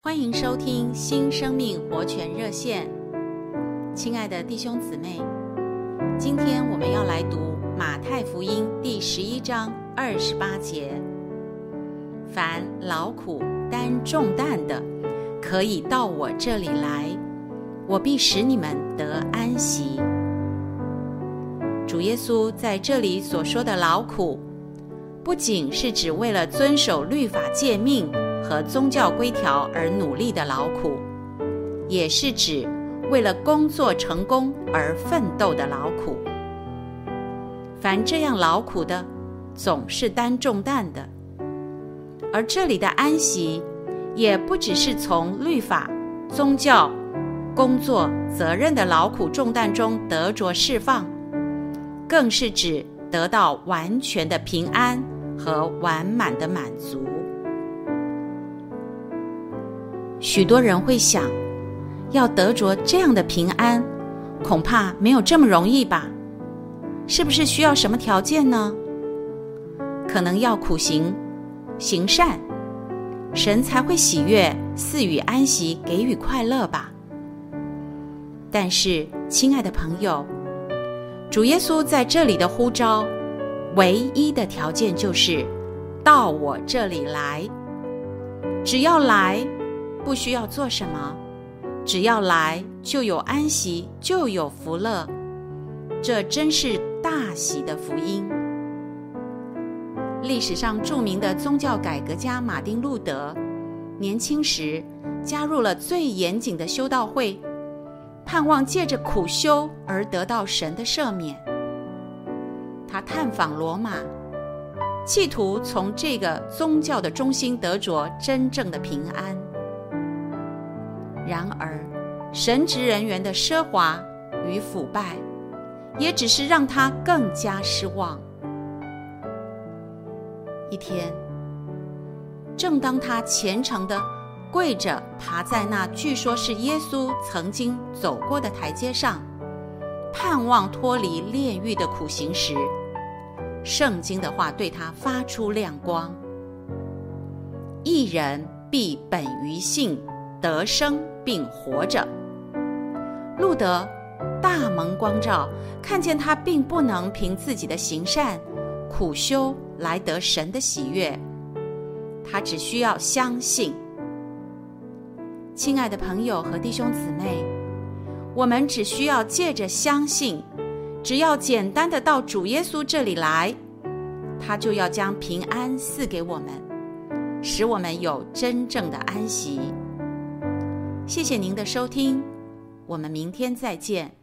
欢迎收听新生命活泉热线，亲爱的弟兄姊妹，今天我们要来读马太福音第十一章二十八节：凡劳苦担重担的，可以到我这里来，我必使你们得安息。主耶稣在这里所说的劳苦，不仅是指为了遵守律法诫命。和宗教规条而努力的劳苦，也是指为了工作成功而奋斗的劳苦。凡这样劳苦的，总是担重担的。而这里的安息，也不只是从律法、宗教、工作、责任的劳苦重担中得着释放，更是指得到完全的平安和完满的满足。许多人会想，要得着这样的平安，恐怕没有这么容易吧？是不是需要什么条件呢？可能要苦行、行善，神才会喜悦、赐予安息、给予快乐吧？但是，亲爱的朋友，主耶稣在这里的呼召，唯一的条件就是到我这里来，只要来。不需要做什么，只要来就有安息，就有福乐。这真是大喜的福音。历史上著名的宗教改革家马丁·路德，年轻时加入了最严谨的修道会，盼望借着苦修而得到神的赦免。他探访罗马，企图从这个宗教的中心得着真正的平安。然而，神职人员的奢华与腐败，也只是让他更加失望。一天，正当他虔诚地跪着爬在那据说是耶稣曾经走过的台阶上，盼望脱离炼狱的苦行时，圣经的话对他发出亮光：一人必本于信得生。并活着，路德大蒙光照，看见他并不能凭自己的行善、苦修来得神的喜悦，他只需要相信。亲爱的朋友和弟兄姊妹，我们只需要借着相信，只要简单的到主耶稣这里来，他就要将平安赐给我们，使我们有真正的安息。谢谢您的收听，我们明天再见。